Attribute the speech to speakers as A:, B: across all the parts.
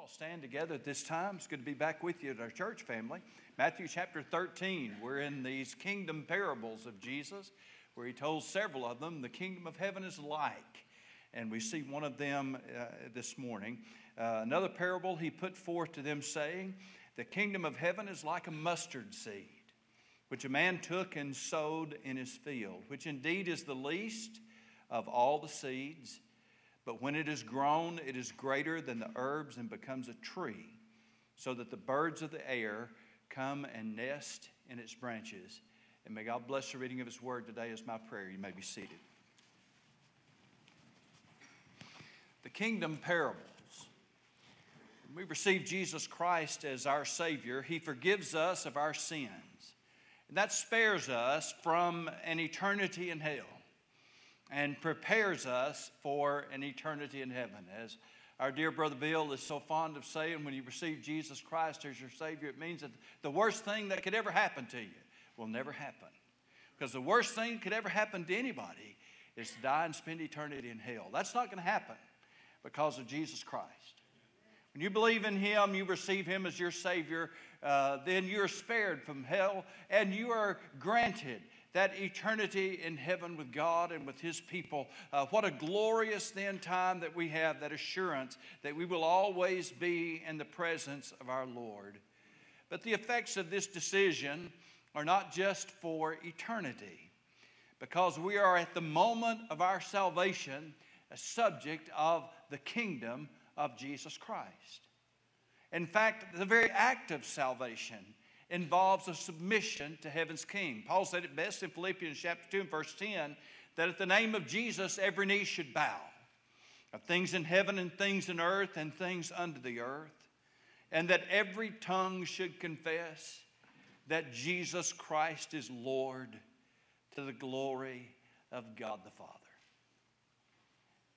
A: all stand together at this time. It's good to be back with you at our church family. Matthew chapter 13, we're in these kingdom parables of Jesus, where he told several of them the kingdom of heaven is like. And we see one of them uh, this morning. Uh, another parable he put forth to them, saying, The kingdom of heaven is like a mustard seed, which a man took and sowed in his field, which indeed is the least of all the seeds but when it is grown, it is greater than the herbs and becomes a tree, so that the birds of the air come and nest in its branches. And may God bless the reading of His word today as my prayer. You may be seated. The kingdom parables. When we receive Jesus Christ as our Savior, He forgives us of our sins. And that spares us from an eternity in hell and prepares us for an eternity in heaven. As our dear brother Bill is so fond of saying, when you receive Jesus Christ as your Savior, it means that the worst thing that could ever happen to you will never happen. Because the worst thing that could ever happen to anybody is to die and spend eternity in hell. That's not going to happen because of Jesus Christ. When you believe in Him, you receive Him as your Savior, uh, then you're spared from hell and you are granted that eternity in heaven with God and with His people. Uh, what a glorious then time that we have, that assurance that we will always be in the presence of our Lord. But the effects of this decision are not just for eternity, because we are at the moment of our salvation a subject of the kingdom of Jesus Christ. In fact, the very act of salvation involves a submission to heaven's king. Paul said it best in Philippians chapter 2 and verse 10 that at the name of Jesus every knee should bow of things in heaven and things in earth and things under the earth, and that every tongue should confess that Jesus Christ is Lord to the glory of God the Father.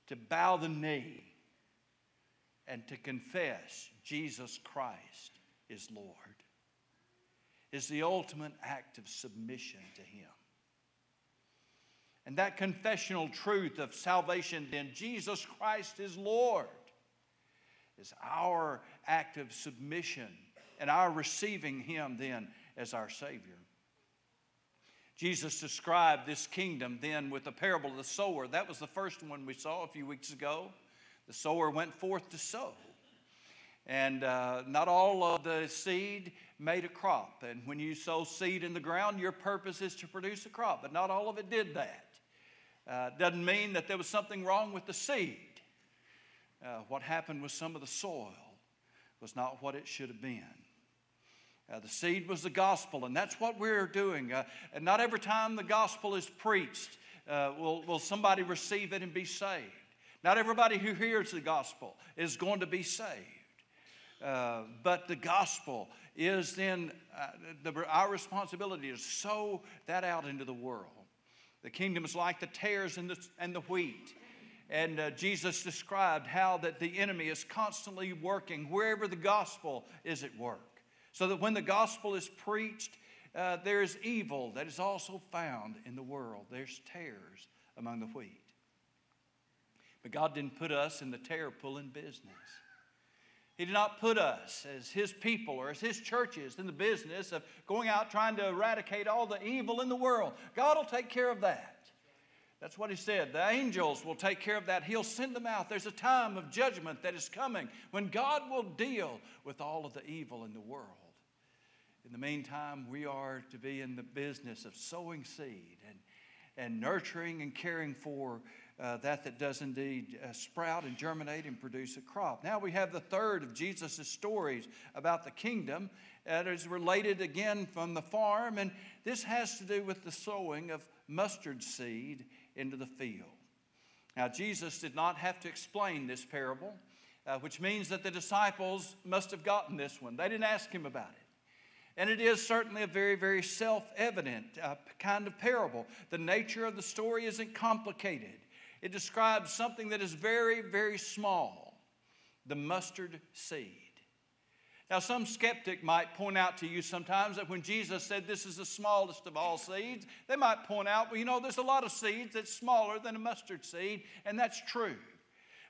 A: To bow the knee and to confess Jesus Christ is Lord is the ultimate act of submission to Him. And that confessional truth of salvation, then, Jesus Christ is Lord, is our act of submission and our receiving Him then as our Savior. Jesus described this kingdom then with the parable of the sower. That was the first one we saw a few weeks ago. The sower went forth to sow. And uh, not all of the seed made a crop. And when you sow seed in the ground, your purpose is to produce a crop. But not all of it did that. Uh, doesn't mean that there was something wrong with the seed. Uh, what happened with some of the soil was not what it should have been. Uh, the seed was the gospel, and that's what we're doing. Uh, and not every time the gospel is preached uh, will, will somebody receive it and be saved. Not everybody who hears the gospel is going to be saved. Uh, but the gospel is then uh, the, our responsibility to sow that out into the world. The kingdom is like the tares and the, and the wheat. And uh, Jesus described how that the enemy is constantly working wherever the gospel is at work. So that when the gospel is preached, uh, there is evil that is also found in the world. There's tares among the wheat. But God didn't put us in the tare pulling business. He did not put us as His people or as His churches in the business of going out trying to eradicate all the evil in the world. God will take care of that. That's what He said. The angels will take care of that. He'll send them out. There's a time of judgment that is coming when God will deal with all of the evil in the world. In the meantime, we are to be in the business of sowing seed and, and nurturing and caring for uh, that that does indeed uh, sprout and germinate and produce a crop. Now we have the third of Jesus' stories about the kingdom that is related again from the farm, and this has to do with the sowing of mustard seed into the field. Now, Jesus did not have to explain this parable, uh, which means that the disciples must have gotten this one. They didn't ask him about it. And it is certainly a very, very self evident uh, kind of parable. The nature of the story isn't complicated. It describes something that is very, very small the mustard seed. Now, some skeptic might point out to you sometimes that when Jesus said this is the smallest of all seeds, they might point out, well, you know, there's a lot of seeds that's smaller than a mustard seed, and that's true.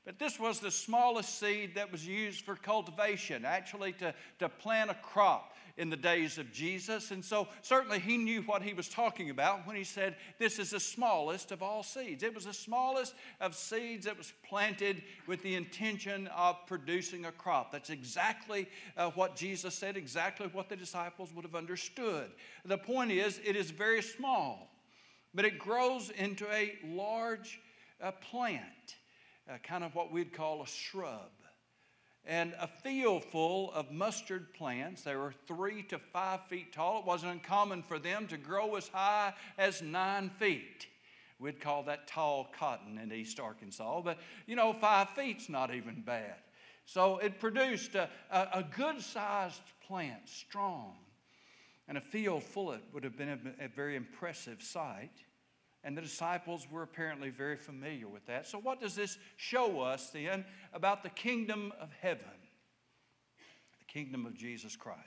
A: But this was the smallest seed that was used for cultivation, actually to, to plant a crop in the days of Jesus. And so certainly he knew what he was talking about when he said, This is the smallest of all seeds. It was the smallest of seeds that was planted with the intention of producing a crop. That's exactly uh, what Jesus said, exactly what the disciples would have understood. The point is, it is very small, but it grows into a large uh, plant uh, kind of what we'd call a shrub. And a field full of mustard plants. They were three to five feet tall. It wasn't uncommon for them to grow as high as nine feet. We'd call that tall cotton in East Arkansas, but you know, five feet's not even bad. So it produced a, a, a good sized plant, strong. And a field full of it would have been a, a very impressive sight. And the disciples were apparently very familiar with that. So, what does this show us then about the kingdom of heaven? The kingdom of Jesus Christ.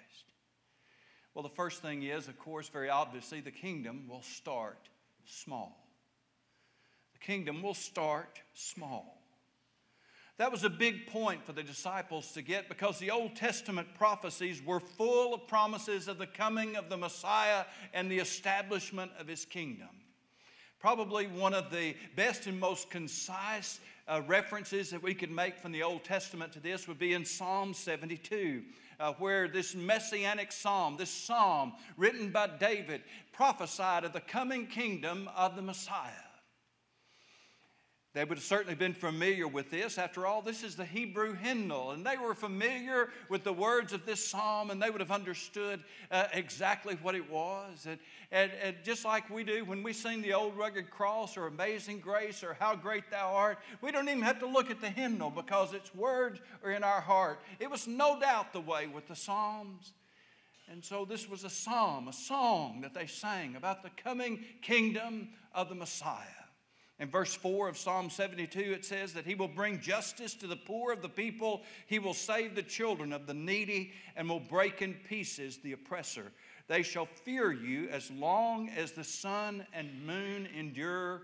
A: Well, the first thing is, of course, very obviously, the kingdom will start small. The kingdom will start small. That was a big point for the disciples to get because the Old Testament prophecies were full of promises of the coming of the Messiah and the establishment of his kingdom. Probably one of the best and most concise uh, references that we could make from the Old Testament to this would be in Psalm 72. Uh, where this messianic psalm, this psalm written by David, prophesied of the coming kingdom of the Messiah. They would have certainly been familiar with this. After all, this is the Hebrew hymnal, and they were familiar with the words of this psalm, and they would have understood uh, exactly what it was. And, and, and, just like we do when we sing the old rugged cross or Amazing Grace or How Great Thou Art, we don't even have to look at the hymnal because its words are in our heart. It was no doubt the way with the psalms. And so this was a psalm, a song that they sang about the coming kingdom of the Messiah. In verse 4 of Psalm 72, it says that he will bring justice to the poor of the people. He will save the children of the needy and will break in pieces the oppressor. They shall fear you as long as the sun and moon endure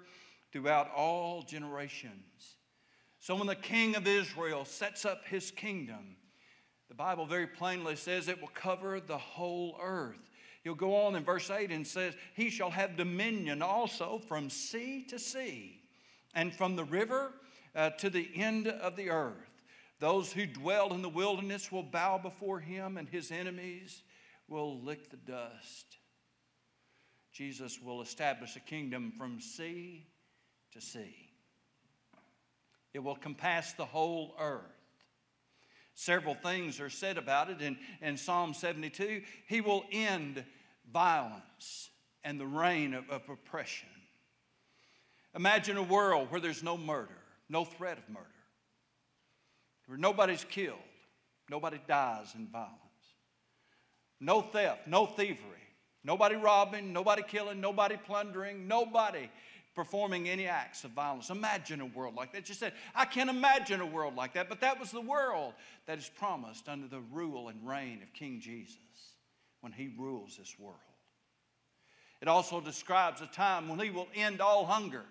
A: throughout all generations. So when the king of Israel sets up his kingdom, the Bible very plainly says it will cover the whole earth. He'll go on in verse 8 and says, He shall have dominion also from sea to sea, and from the river uh, to the end of the earth. Those who dwell in the wilderness will bow before him, and his enemies will lick the dust. Jesus will establish a kingdom from sea to sea. It will compass the whole earth. Several things are said about it in, in Psalm 72. He will end violence and the reign of, of oppression. Imagine a world where there's no murder, no threat of murder, where nobody's killed, nobody dies in violence, no theft, no thievery, nobody robbing, nobody killing, nobody plundering, nobody performing any acts of violence. Imagine a world like that. Just said, I can't imagine a world like that, but that was the world that is promised under the rule and reign of King Jesus when he rules this world. It also describes a time when he will end all hunger.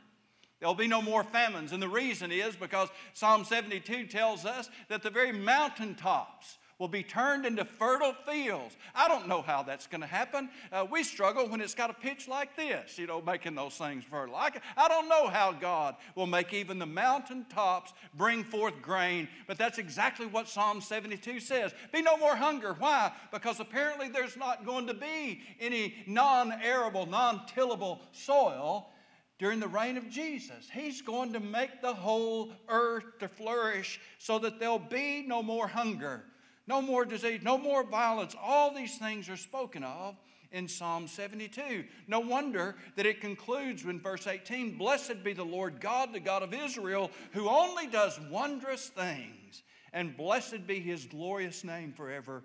A: There'll be no more famines. And the reason is because Psalm 72 tells us that the very mountaintops will be turned into fertile fields. I don't know how that's going to happen. Uh, we struggle when it's got a pitch like this, you know, making those things fertile. I, I don't know how God will make even the mountain tops bring forth grain, but that's exactly what Psalm 72 says. Be no more hunger. Why? Because apparently there's not going to be any non arable, non tillable soil during the reign of Jesus. He's going to make the whole earth to flourish so that there'll be no more hunger no more disease, no more violence. All these things are spoken of in Psalm 72. No wonder that it concludes in verse 18 Blessed be the Lord God, the God of Israel, who only does wondrous things, and blessed be his glorious name forever,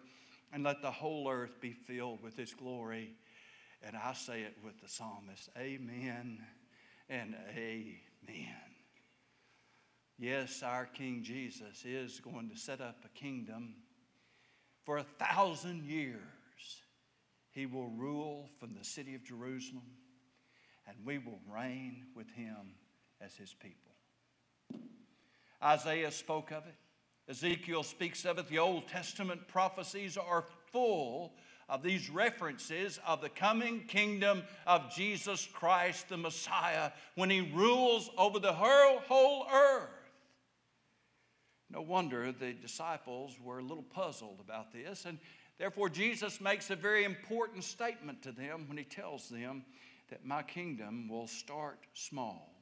A: and let the whole earth be filled with his glory. And I say it with the psalmist Amen and Amen. Yes, our King Jesus is going to set up a kingdom for a thousand years, he will rule from the city of Jerusalem, and we will reign with him as his people. Isaiah spoke of it. Ezekiel speaks of it. The Old Testament prophecies are full of these references of the coming kingdom of Jesus Christ, the Messiah, when he rules over the whole earth. No wonder the disciples were a little puzzled about this, and therefore Jesus makes a very important statement to them when he tells them that my kingdom will start small.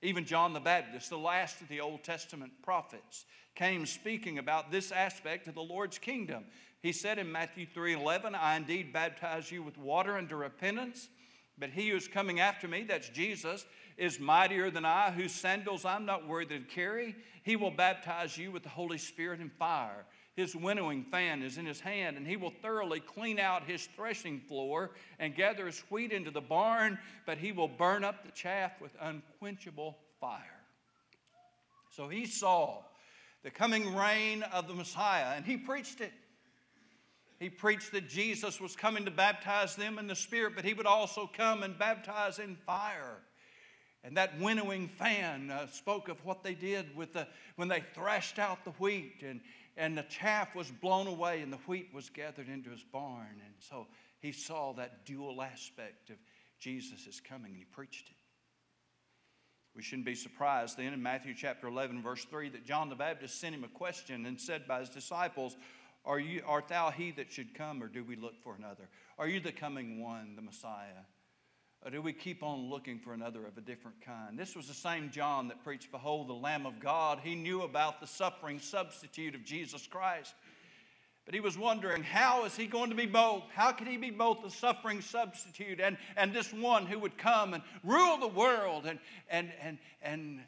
A: Even John the Baptist, the last of the Old Testament prophets, came speaking about this aspect of the Lord's kingdom. He said in Matthew 3 11, I indeed baptize you with water unto repentance, but he who is coming after me, that's Jesus, is mightier than I, whose sandals I'm not worthy to carry. He will baptize you with the Holy Spirit and fire. His winnowing fan is in his hand, and he will thoroughly clean out his threshing floor and gather his wheat into the barn, but he will burn up the chaff with unquenchable fire. So he saw the coming reign of the Messiah, and he preached it. He preached that Jesus was coming to baptize them in the Spirit, but he would also come and baptize in fire. And that winnowing fan uh, spoke of what they did with the, when they thrashed out the wheat and, and the chaff was blown away and the wheat was gathered into his barn. And so he saw that dual aspect of Jesus' coming and he preached it. We shouldn't be surprised then in Matthew chapter 11, verse 3, that John the Baptist sent him a question and said by his disciples, Are you, Art thou he that should come, or do we look for another? Are you the coming one, the Messiah? Or do we keep on looking for another of a different kind? This was the same John that preached, Behold, the Lamb of God. He knew about the suffering substitute of Jesus Christ. But he was wondering, how is he going to be both? How could he be both the suffering substitute and, and this one who would come and rule the world and, and, and, and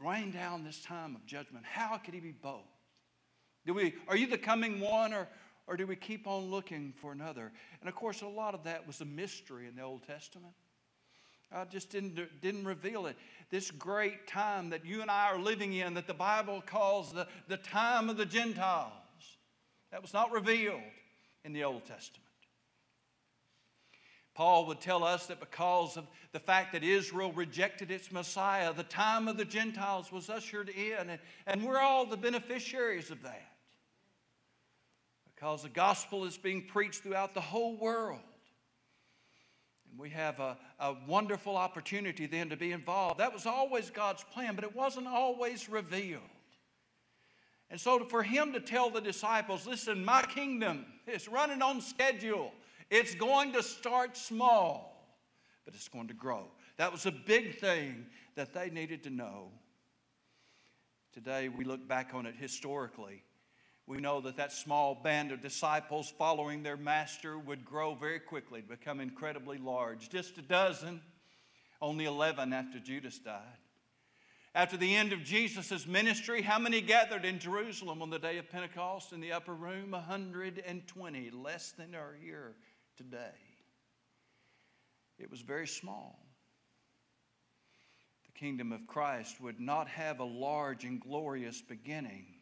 A: rain down this time of judgment? How could he be both? Do we, are you the coming one or, or do we keep on looking for another? And of course, a lot of that was a mystery in the Old Testament. I just didn't, didn't reveal it. This great time that you and I are living in, that the Bible calls the, the time of the Gentiles. That was not revealed in the Old Testament. Paul would tell us that because of the fact that Israel rejected its Messiah, the time of the Gentiles was ushered in, and, and we're all the beneficiaries of that. Because the gospel is being preached throughout the whole world. And we have a, a wonderful opportunity then to be involved. That was always God's plan, but it wasn't always revealed. And so, for him to tell the disciples, listen, my kingdom is running on schedule. It's going to start small, but it's going to grow. That was a big thing that they needed to know. Today, we look back on it historically. We know that that small band of disciples following their master would grow very quickly, become incredibly large. Just a dozen, only 11 after Judas died. After the end of Jesus' ministry, how many gathered in Jerusalem on the day of Pentecost in the upper room? 120, less than are here today. It was very small. The kingdom of Christ would not have a large and glorious beginning,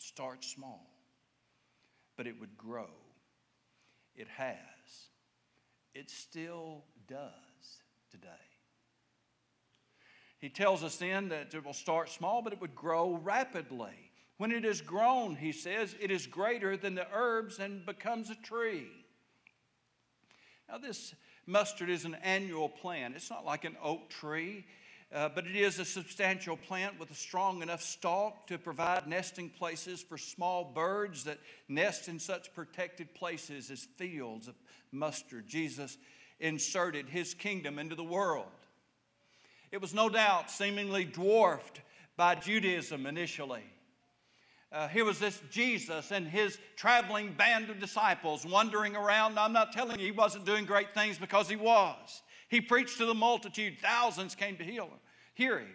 A: would start small, but it would grow. It has. It still does today. He tells us then that it will start small, but it would grow rapidly. When it is grown, he says, it is greater than the herbs and becomes a tree. Now, this mustard is an annual plant. It's not like an oak tree, uh, but it is a substantial plant with a strong enough stalk to provide nesting places for small birds that nest in such protected places as fields of mustard. Jesus inserted his kingdom into the world. It was no doubt seemingly dwarfed by Judaism initially. Uh, here was this Jesus and his traveling band of disciples wandering around. I'm not telling you he wasn't doing great things because he was. He preached to the multitude, thousands came to heal hear him.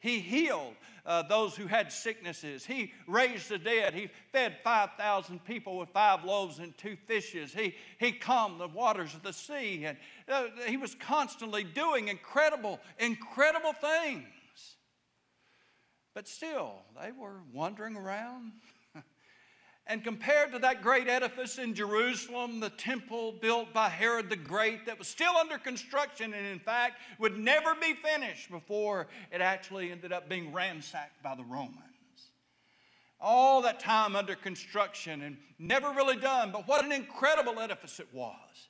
A: He healed uh, those who had sicknesses. He raised the dead. He fed 5,000 people with five loaves and two fishes. He, he calmed the waters of the sea. And uh, he was constantly doing incredible, incredible things. But still, they were wandering around and compared to that great edifice in Jerusalem, the temple built by Herod the Great, that was still under construction and, in fact, would never be finished before it actually ended up being ransacked by the Romans. all that time under construction and never really done. But what an incredible edifice it was.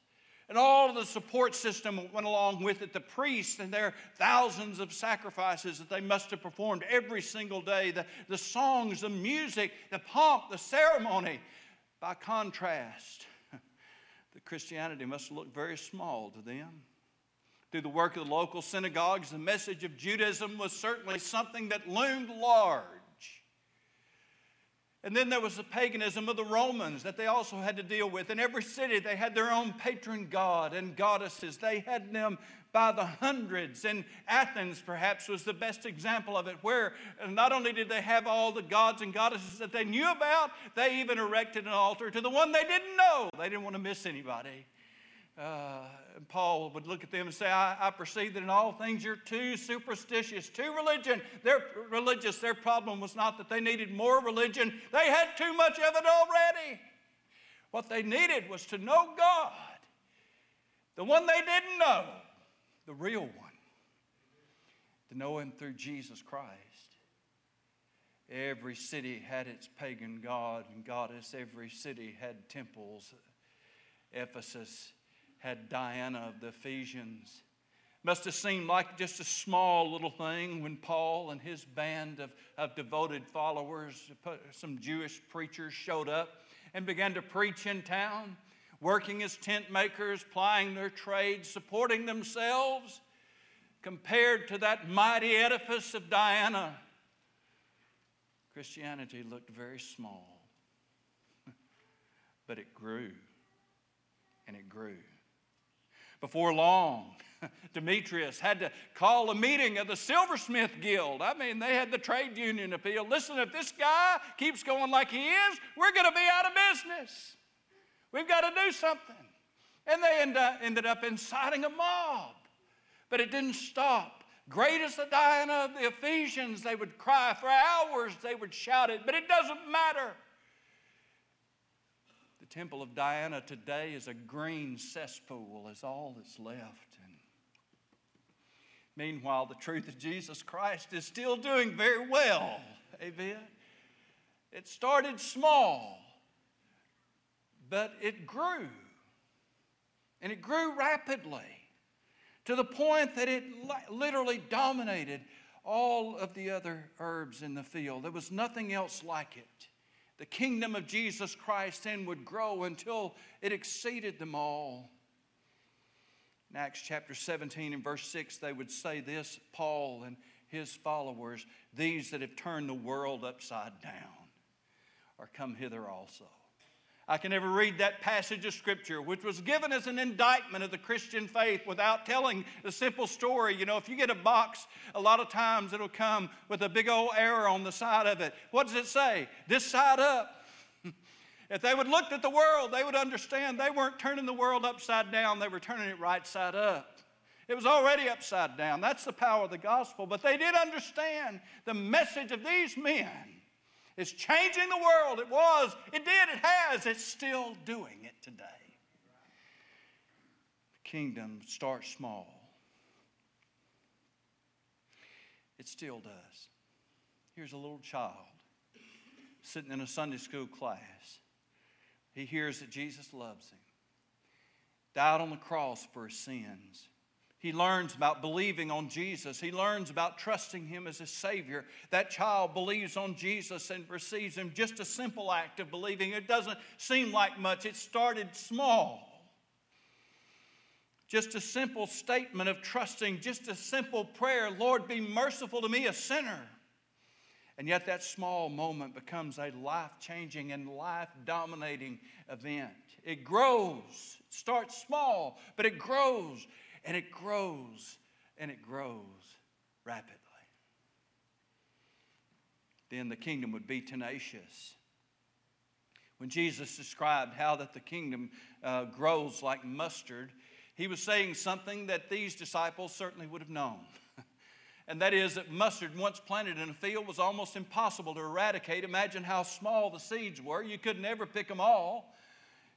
A: And all the support system went along with it. The priests and their thousands of sacrifices that they must have performed every single day. The, the songs, the music, the pomp, the ceremony. By contrast, the Christianity must look very small to them. Through the work of the local synagogues, the message of Judaism was certainly something that loomed large. And then there was the paganism of the Romans that they also had to deal with. In every city, they had their own patron god and goddesses. They had them by the hundreds. And Athens, perhaps, was the best example of it, where not only did they have all the gods and goddesses that they knew about, they even erected an altar to the one they didn't know. They didn't want to miss anybody. Uh, Paul would look at them and say, I, I, perceive that in all things you're too superstitious, too religion. They're religious. Their problem was not that they needed more religion, they had too much of it already. What they needed was to know God, the one they didn't know, the real one, to know Him through Jesus Christ. Every city had its pagan god and goddess, every city had temples. Ephesus had Diana of the Ephesians. Must have seemed like just a small little thing when Paul and his band of, of devoted followers, some Jewish preachers, showed up and began to preach in town, working as tent makers, plying their trade, supporting themselves, compared to that mighty edifice of Diana. Christianity looked very small, but it grew and it grew. Before long, Demetrius had to call a meeting of the Silversmith Guild. I mean, they had the trade union appeal. Listen, if this guy keeps going like he is, we're going to be out of business. We've got to do something. And they end up, ended up inciting a mob. But it didn't stop. Great as the Diana of the Ephesians, they would cry for hours, they would shout it, but it doesn't matter temple of Diana today is a green cesspool, is all that's left. And meanwhile, the truth of Jesus Christ is still doing very well. Amen. It started small, but it grew. And it grew rapidly to the point that it literally dominated all of the other herbs in the field. There was nothing else like it the kingdom of Jesus Christ then would grow until it exceeded them all. In Acts chapter 17 and verse 6, they would say this Paul and his followers, these that have turned the world upside down, are come hither also. I can never read that passage of Scripture, which was given as an indictment of the Christian faith without telling the simple story. You know, if you get a box, a lot of times it'll come with a big old error on the side of it. What does it say? This side up. if they would looked at the world, they would understand they weren't turning the world upside down, they were turning it right side up. It was already upside down. That's the power of the gospel. But they did understand the message of these men it's changing the world. It was, it did, it has, it's still doing it today. The kingdom starts small. It still does. Here's a little child sitting in a Sunday school class. He hears that Jesus loves him, died on the cross for his sins. He learns about believing on Jesus. He learns about trusting Him as a Savior. That child believes on Jesus and receives Him. Just a simple act of believing. It doesn't seem like much, it started small. Just a simple statement of trusting, just a simple prayer Lord, be merciful to me, a sinner. And yet, that small moment becomes a life changing and life dominating event. It grows. It starts small, but it grows and it grows and it grows rapidly. Then the kingdom would be tenacious. When Jesus described how that the kingdom uh, grows like mustard, he was saying something that these disciples certainly would have known. and that is that mustard, once planted in a field, was almost impossible to eradicate. Imagine how small the seeds were. You could never pick them all.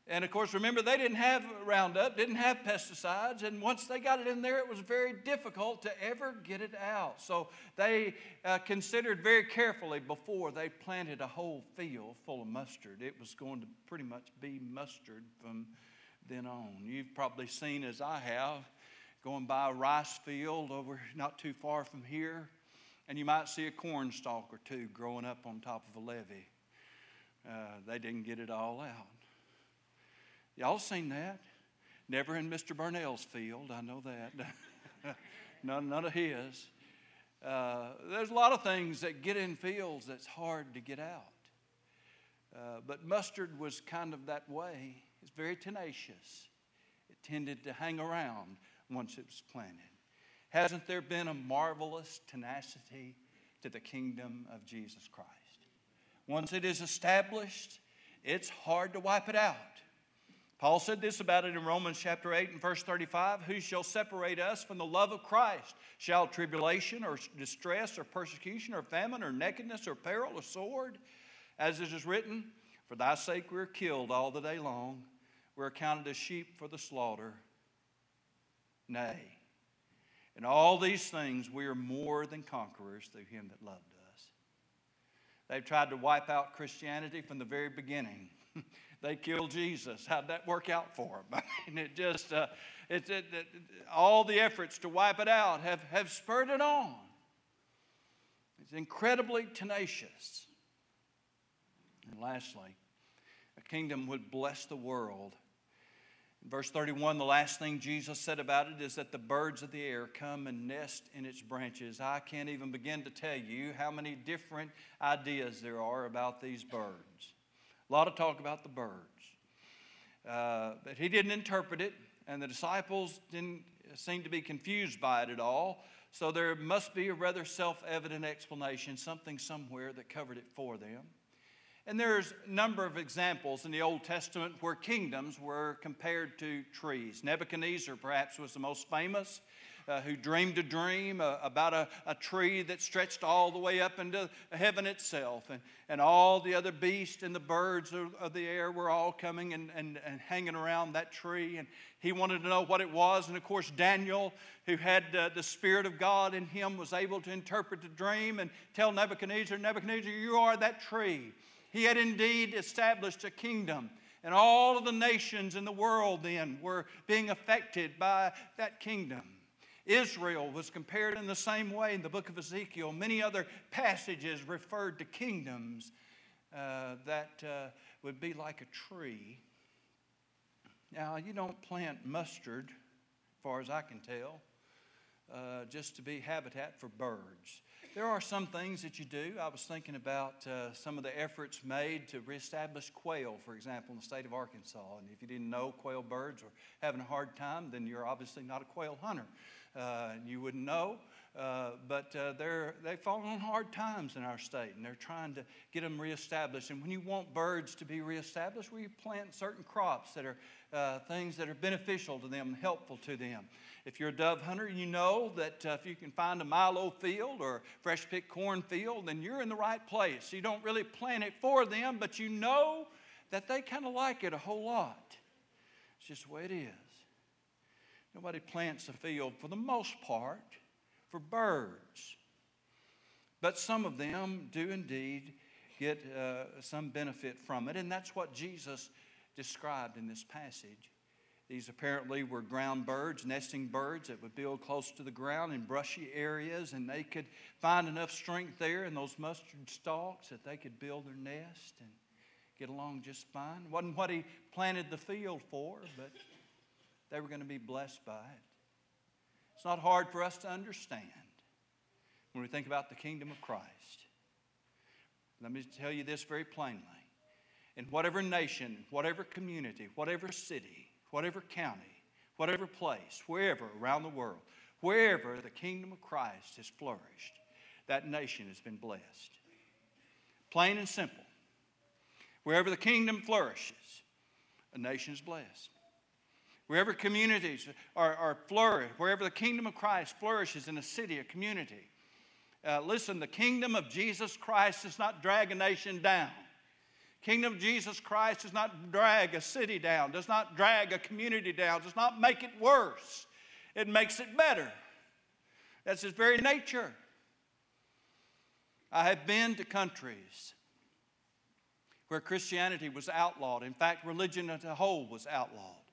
A: And of course, remember, they didn't have Roundup, didn't have pesticides, and once they got it in there, it was very difficult to ever get it out. So they uh, considered very carefully before they planted a whole field full of mustard. It was going to pretty much be mustard from then on. You've probably seen, as I have, going by a rice field over not too far from here, and you might see a corn stalk or two growing up on top of a levee. Uh, they didn't get it all out. Y'all seen that? Never in Mr. Burnell's field, I know that. none, none of his. Uh, there's a lot of things that get in fields that's hard to get out. Uh, but mustard was kind of that way. It's very tenacious. It tended to hang around once it was planted. Hasn't there been a marvelous tenacity to the kingdom of Jesus Christ? Once it is established, it's hard to wipe it out. Paul said this about it in Romans chapter 8 and verse 35 Who shall separate us from the love of Christ? Shall tribulation or distress or persecution or famine or nakedness or peril or sword? As it is written, For thy sake we are killed all the day long. We're counted as sheep for the slaughter. Nay, in all these things we are more than conquerors through him that loved us. They've tried to wipe out Christianity from the very beginning. they killed Jesus. How'd that work out for them? Mean, it just, uh, it, it, it, all the efforts to wipe it out have, have spurred it on. It's incredibly tenacious. And lastly, a kingdom would bless the world. In verse 31, the last thing Jesus said about it is that the birds of the air come and nest in its branches. I can't even begin to tell you how many different ideas there are about these birds. A lot of talk about the birds. Uh, but he didn't interpret it, and the disciples didn't seem to be confused by it at all. So there must be a rather self evident explanation, something somewhere that covered it for them. And there's a number of examples in the Old Testament where kingdoms were compared to trees. Nebuchadnezzar, perhaps, was the most famous uh, who dreamed a dream uh, about a, a tree that stretched all the way up into heaven itself. And, and all the other beasts and the birds of, of the air were all coming and, and, and hanging around that tree. And he wanted to know what it was. And of course, Daniel, who had uh, the Spirit of God in him, was able to interpret the dream and tell Nebuchadnezzar, Nebuchadnezzar, you are that tree. He had indeed established a kingdom. And all of the nations in the world then were being affected by that kingdom. Israel was compared in the same way in the book of Ezekiel. Many other passages referred to kingdoms uh, that uh, would be like a tree. Now, you don't plant mustard, as far as I can tell, uh, just to be habitat for birds. There are some things that you do. I was thinking about uh, some of the efforts made to reestablish quail, for example, in the state of Arkansas. And if you didn't know quail birds were having a hard time, then you're obviously not a quail hunter you wouldn't know. Uh, but uh, they're, they've fallen on hard times in our state, and they're trying to get them reestablished. And when you want birds to be reestablished, we plant certain crops that are uh, things that are beneficial to them and helpful to them. If you're a dove hunter, you know that uh, if you can find a Milo field or fresh picked corn field, then you're in the right place. You don't really plant it for them, but you know that they kind of like it a whole lot. It's just the way it is. Nobody plants a field for the most part for birds. But some of them do indeed get uh, some benefit from it, and that's what Jesus described in this passage. These apparently were ground birds, nesting birds that would build close to the ground in brushy areas, and they could find enough strength there in those mustard stalks that they could build their nest and get along just fine. Wasn't what he planted the field for, but they were going to be blessed by it. It's not hard for us to understand when we think about the kingdom of Christ. Let me tell you this very plainly. In whatever nation, whatever community, whatever city, whatever county, whatever place, wherever around the world, wherever the kingdom of Christ has flourished, that nation has been blessed. Plain and simple. Wherever the kingdom flourishes, a nation is blessed wherever communities are, are flourish, wherever the kingdom of Christ flourishes in a city, a community. Uh, listen, the kingdom of Jesus Christ does not drag a nation down. Kingdom of Jesus Christ does not drag a city down, does not drag a community down, does not make it worse. It makes it better. That's its very nature. I have been to countries where Christianity was outlawed. In fact, religion as a whole was outlawed.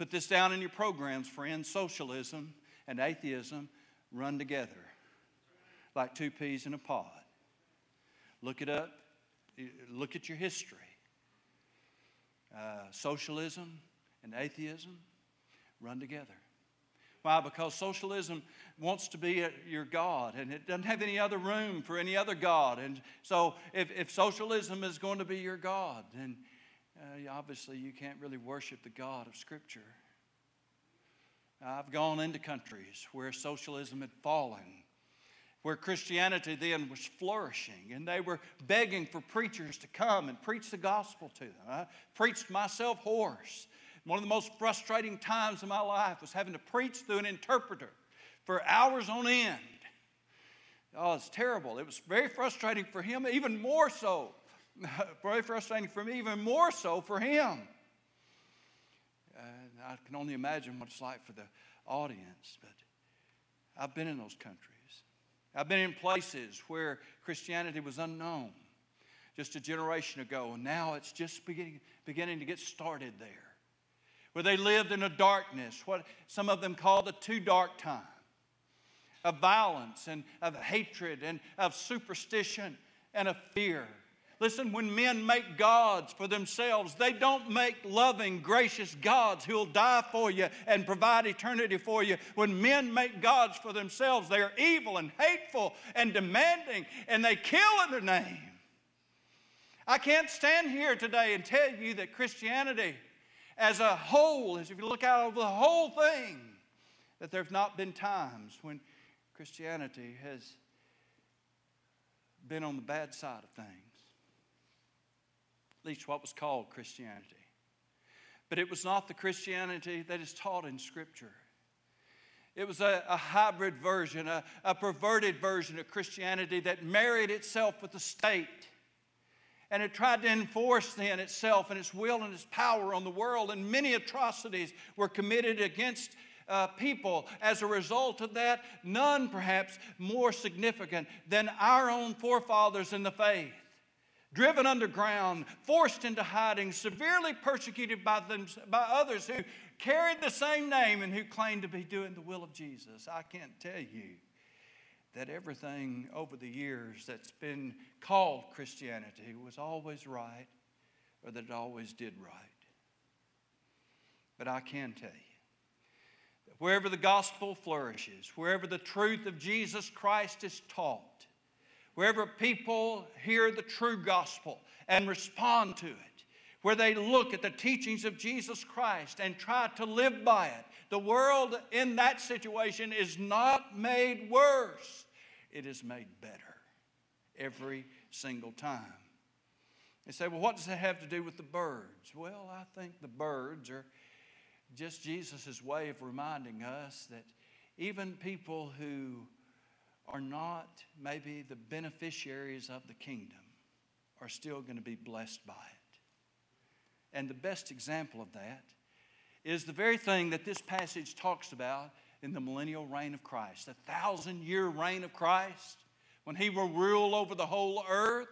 A: Put this down in your programs, friends. Socialism and atheism run together like two peas in a pod. Look it up, look at your history. Uh, socialism and atheism run together. Why? Because socialism wants to be your God and it doesn't have any other room for any other God. And so, if, if socialism is going to be your God, then uh, obviously you can't really worship the God of Scripture. I've gone into countries where socialism had fallen, where Christianity then was flourishing, and they were begging for preachers to come and preach the gospel to them. I preached myself hoarse one of the most frustrating times of my life was having to preach through an interpreter for hours on end. Oh, it's terrible. It was very frustrating for him, even more so. very frustrating for me, even more so for him. I can only imagine what it's like for the audience, but I've been in those countries. I've been in places where Christianity was unknown just a generation ago, and now it's just beginning, beginning to get started there where they lived in a darkness, what some of them call the too dark time of violence and of hatred and of superstition and of fear. Listen, when men make gods for themselves, they don't make loving, gracious gods who'll die for you and provide eternity for you. When men make gods for themselves, they are evil and hateful and demanding, and they kill in their name. I can't stand here today and tell you that Christianity as a whole, as if you look out over the whole thing, that there have not been times when Christianity has been on the bad side of things. At least what was called Christianity. But it was not the Christianity that is taught in Scripture. It was a, a hybrid version, a, a perverted version of Christianity that married itself with the state and it tried to enforce then itself and its will and its power on the world, and many atrocities were committed against uh, people as a result of that, none perhaps more significant than our own forefathers in the faith. Driven underground, forced into hiding, severely persecuted by, them, by others who carried the same name and who claimed to be doing the will of Jesus. I can't tell you that everything over the years that's been called Christianity was always right or that it always did right. But I can tell you that wherever the gospel flourishes, wherever the truth of Jesus Christ is taught, wherever people hear the true gospel and respond to it, where they look at the teachings of Jesus Christ and try to live by it, the world in that situation is not made worse, it is made better every single time. They say, well, what does that have to do with the birds? Well, I think the birds are just Jesus' way of reminding us that even people who are not maybe the beneficiaries of the kingdom are still going to be blessed by it. And the best example of that is the very thing that this passage talks about in the millennial reign of Christ, the thousand year reign of Christ, when he will rule over the whole earth,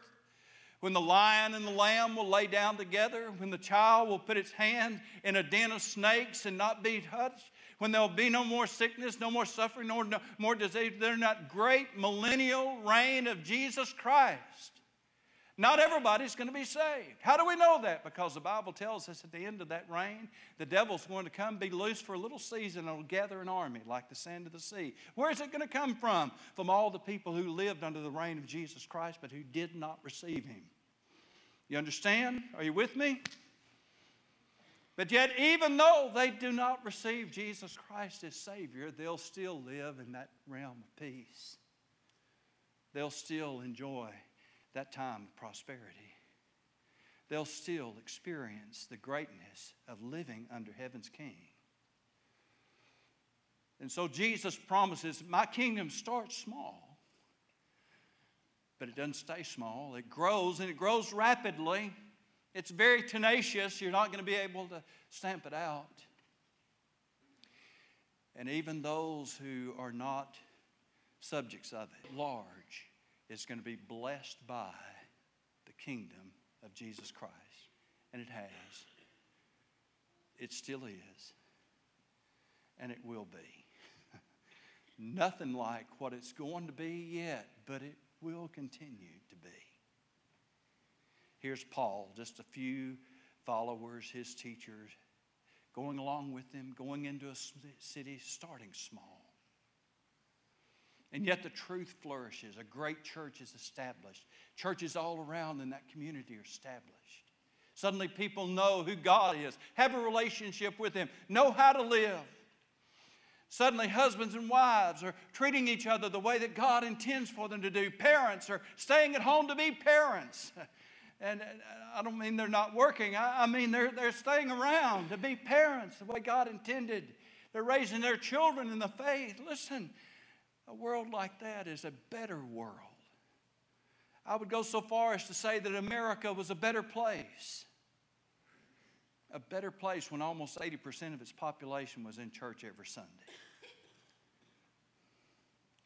A: when the lion and the lamb will lay down together, when the child will put its hand in a den of snakes and not be touched, when there will be no more sickness, no more suffering, no more disease. They're not great millennial reign of Jesus Christ. Not everybody's going to be saved. How do we know that? Because the Bible tells us at the end of that reign, the devil's going to come, be loose for a little season, and will gather an army like the sand of the sea. Where is it going to come from? From all the people who lived under the reign of Jesus Christ, but who did not receive him. You understand? Are you with me? But yet, even though they do not receive Jesus Christ as Savior, they'll still live in that realm of peace. They'll still enjoy that time of prosperity, they'll still experience the greatness of living under heaven's King. And so Jesus promises, My kingdom starts small, but it doesn't stay small. It grows and it grows rapidly. It's very tenacious. You're not going to be able to stamp it out. And even those who are not subjects of it, large, is going to be blessed by the kingdom of Jesus Christ. And it has. It still is. And it will be. Nothing like what it's going to be yet, but it will continue. Here's Paul, just a few followers, his teachers, going along with him, going into a city, starting small. And yet the truth flourishes. A great church is established. Churches all around in that community are established. Suddenly people know who God is, have a relationship with Him, know how to live. Suddenly, husbands and wives are treating each other the way that God intends for them to do. Parents are staying at home to be parents. And uh, I don't mean they're not working, I mean they're, they're staying around to be parents the way God intended. They're raising their children in the faith. Listen, a world like that is a better world. I would go so far as to say that America was a better place. A better place when almost 80% of its population was in church every Sunday.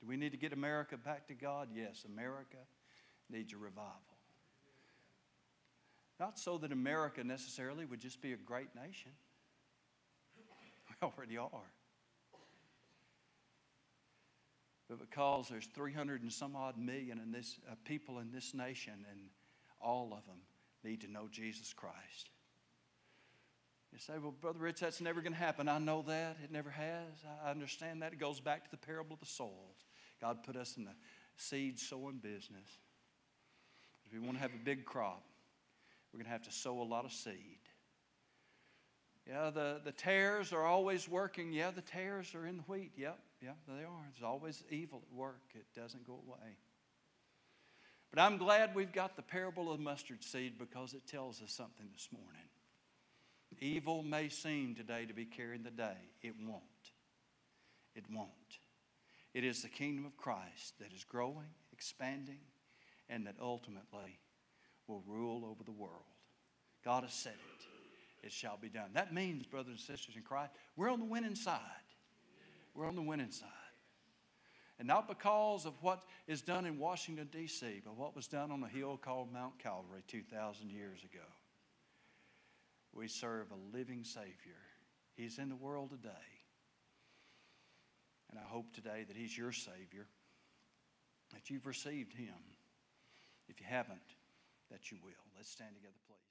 A: Do we need to get America back to God? Yes, America needs a revival. Not so that America necessarily would just be a great nation. We already are. but because there's 300 and some odd million in this, uh, people in this nation, and all of them need to know Jesus Christ. You say, well, Brother Rich, that's never going to happen. I know that. It never has. I understand that. It goes back to the parable of the soils. God put us in the seed sowing business. If we want to have a big crop, we're going to have to sow a lot of seed. Yeah, the, the tares are always working. Yeah, the tares are in the wheat. Yep, yeah, they are. There's always evil at work, it doesn't go away. But I'm glad we've got the parable of the mustard seed because it tells us something this morning. Evil may seem today to be carrying the day, it won't. It won't. It is the kingdom of Christ that is growing, expanding, and that ultimately will rule over the world. God has said it. It shall be done. That means, brothers and sisters in Christ, we're on the winning side. We're on the winning side. And not because of what is done in Washington, D.C., but what was done on a hill called Mount Calvary 2,000 years ago. We serve a living Savior. He's in the world today. And I hope today that He's your Savior, that you've received Him. If you haven't, that you will. Let's stand together, please.